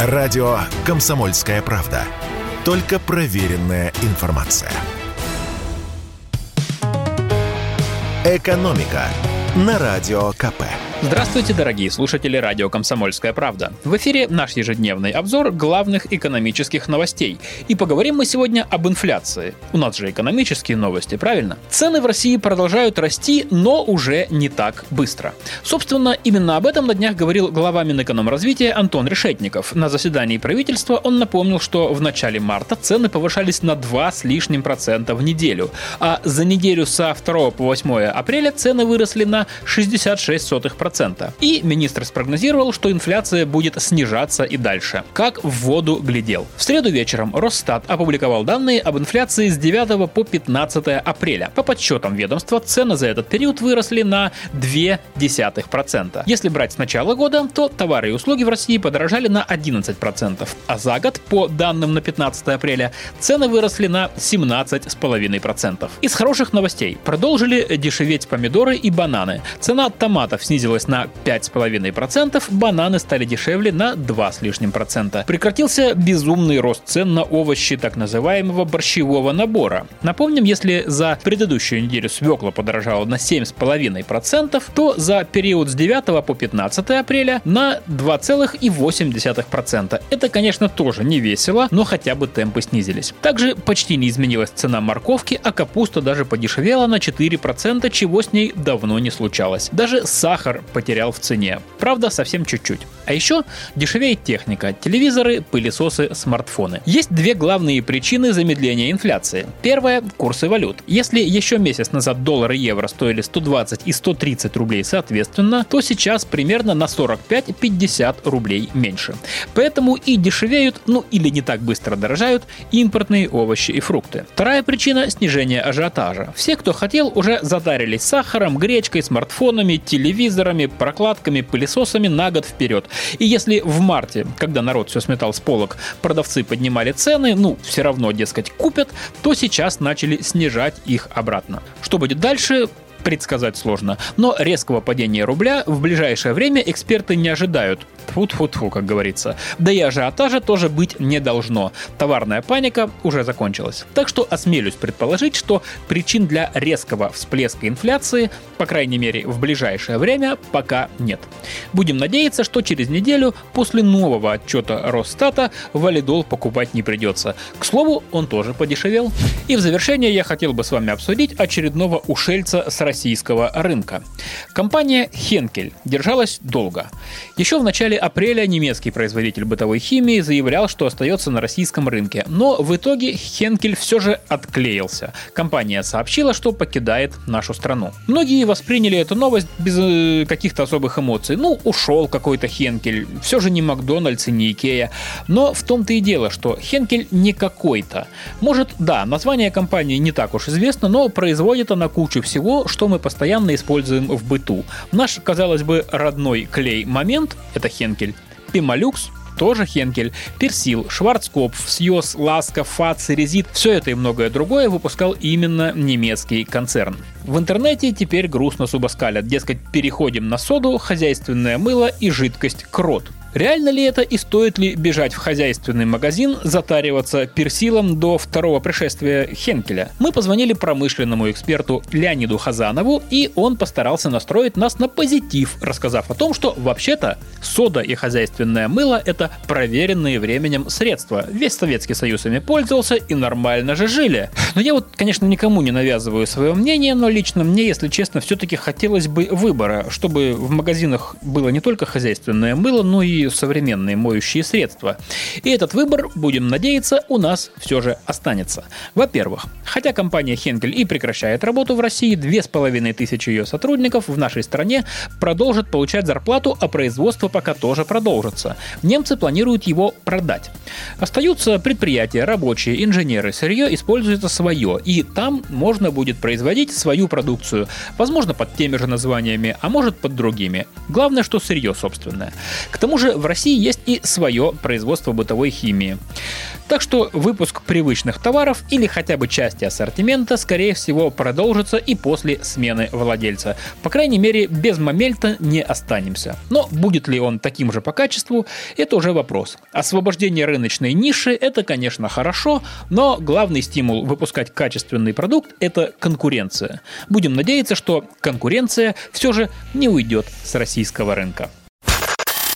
Радио «Комсомольская правда». Только проверенная информация. «Экономика» на Радио КП. Здравствуйте, дорогие слушатели радио «Комсомольская правда». В эфире наш ежедневный обзор главных экономических новостей. И поговорим мы сегодня об инфляции. У нас же экономические новости, правильно? Цены в России продолжают расти, но уже не так быстро. Собственно, именно об этом на днях говорил глава Минэкономразвития Антон Решетников. На заседании правительства он напомнил, что в начале марта цены повышались на 2 с лишним процента в неделю, а за неделю со 2 по 8 апреля цены выросли на 66%. 2,5%. И министр спрогнозировал, что инфляция будет снижаться и дальше. Как в воду глядел. В среду вечером Росстат опубликовал данные об инфляции с 9 по 15 апреля. По подсчетам ведомства, цены за этот период выросли на 0,2%. Если брать с начала года, то товары и услуги в России подорожали на 11%, а за год, по данным на 15 апреля, цены выросли на 17,5%. Из хороших новостей продолжили дешеветь помидоры и бананы. Цена томатов снизилась снизилась на 5,5%, бананы стали дешевле на 2 с лишним процента. Прекратился безумный рост цен на овощи так называемого борщевого набора. Напомним, если за предыдущую неделю свекла подорожала на 7,5%, то за период с 9 по 15 апреля на 2,8%. Это, конечно, тоже не весело, но хотя бы темпы снизились. Также почти не изменилась цена морковки, а капуста даже подешевела на 4%, чего с ней давно не случалось. Даже сахар потерял в цене. Правда, совсем чуть-чуть. А еще дешевеет техника, телевизоры, пылесосы, смартфоны. Есть две главные причины замедления инфляции. Первая – курсы валют. Если еще месяц назад доллар и евро стоили 120 и 130 рублей соответственно, то сейчас примерно на 45-50 рублей меньше. Поэтому и дешевеют, ну или не так быстро дорожают, импортные овощи и фрукты. Вторая причина – снижение ажиотажа. Все, кто хотел, уже затарились сахаром, гречкой, смартфонами, телевизорами, фильтрами, прокладками, пылесосами на год вперед. И если в марте, когда народ все сметал с полок, продавцы поднимали цены, ну, все равно, дескать, купят, то сейчас начали снижать их обратно. Что будет дальше, предсказать сложно. Но резкого падения рубля в ближайшее время эксперты не ожидают. Тьфу-тьфу-тьфу, как говорится. Да и ажиотажа тоже быть не должно. Товарная паника уже закончилась. Так что осмелюсь предположить, что причин для резкого всплеска инфляции, по крайней мере в ближайшее время, пока нет. Будем надеяться, что через неделю после нового отчета Росстата валидол покупать не придется. К слову, он тоже подешевел. И в завершение я хотел бы с вами обсудить очередного ушельца с российского рынка. Компания Хенкель держалась долго. Еще в начале апреля немецкий производитель бытовой химии заявлял, что остается на российском рынке, но в итоге Хенкель все же отклеился. Компания сообщила, что покидает нашу страну. Многие восприняли эту новость без э, каких-то особых эмоций. Ну, ушел какой-то Хенкель, все же не Макдональдс и не Икея. Но в том-то и дело, что Хенкель не какой-то. Может, да, название компании не так уж известно, но производит она кучу всего, что мы постоянно используем в быту. Наш, казалось бы, родной клей «Момент» — это Хенкель, Пималюкс тоже Хенкель, Персил, Шварцкопф, Сьос, Ласка, Фац, Резит – все это и многое другое выпускал именно немецкий концерн. В интернете теперь грустно субоскалят, дескать, переходим на соду, хозяйственное мыло и жидкость крот – Реально ли это и стоит ли бежать в хозяйственный магазин, затариваться персилом до второго пришествия Хенкеля? Мы позвонили промышленному эксперту Леониду Хазанову, и он постарался настроить нас на позитив, рассказав о том, что вообще-то сода и хозяйственное мыло – это проверенные временем средства. Весь Советский Союз ими пользовался и нормально же жили. Но я вот, конечно, никому не навязываю свое мнение, но лично мне, если честно, все-таки хотелось бы выбора, чтобы в магазинах было не только хозяйственное мыло, но и современные моющие средства. И этот выбор, будем надеяться, у нас все же останется. Во-первых, хотя компания Henkel и прекращает работу в России, две с половиной тысячи ее сотрудников в нашей стране продолжат получать зарплату, а производство пока тоже продолжится. Немцы планируют его продать. Остаются предприятия, рабочие, инженеры, сырье используется свое, и там можно будет производить свою продукцию, возможно под теми же названиями, а может под другими. Главное, что сырье собственное. К тому же же в России есть и свое производство бытовой химии. Так что выпуск привычных товаров или хотя бы части ассортимента, скорее всего, продолжится и после смены владельца. По крайней мере, без Мамельта не останемся. Но будет ли он таким же по качеству, это уже вопрос. Освобождение рыночной ниши – это, конечно, хорошо, но главный стимул выпускать качественный продукт – это конкуренция. Будем надеяться, что конкуренция все же не уйдет с российского рынка.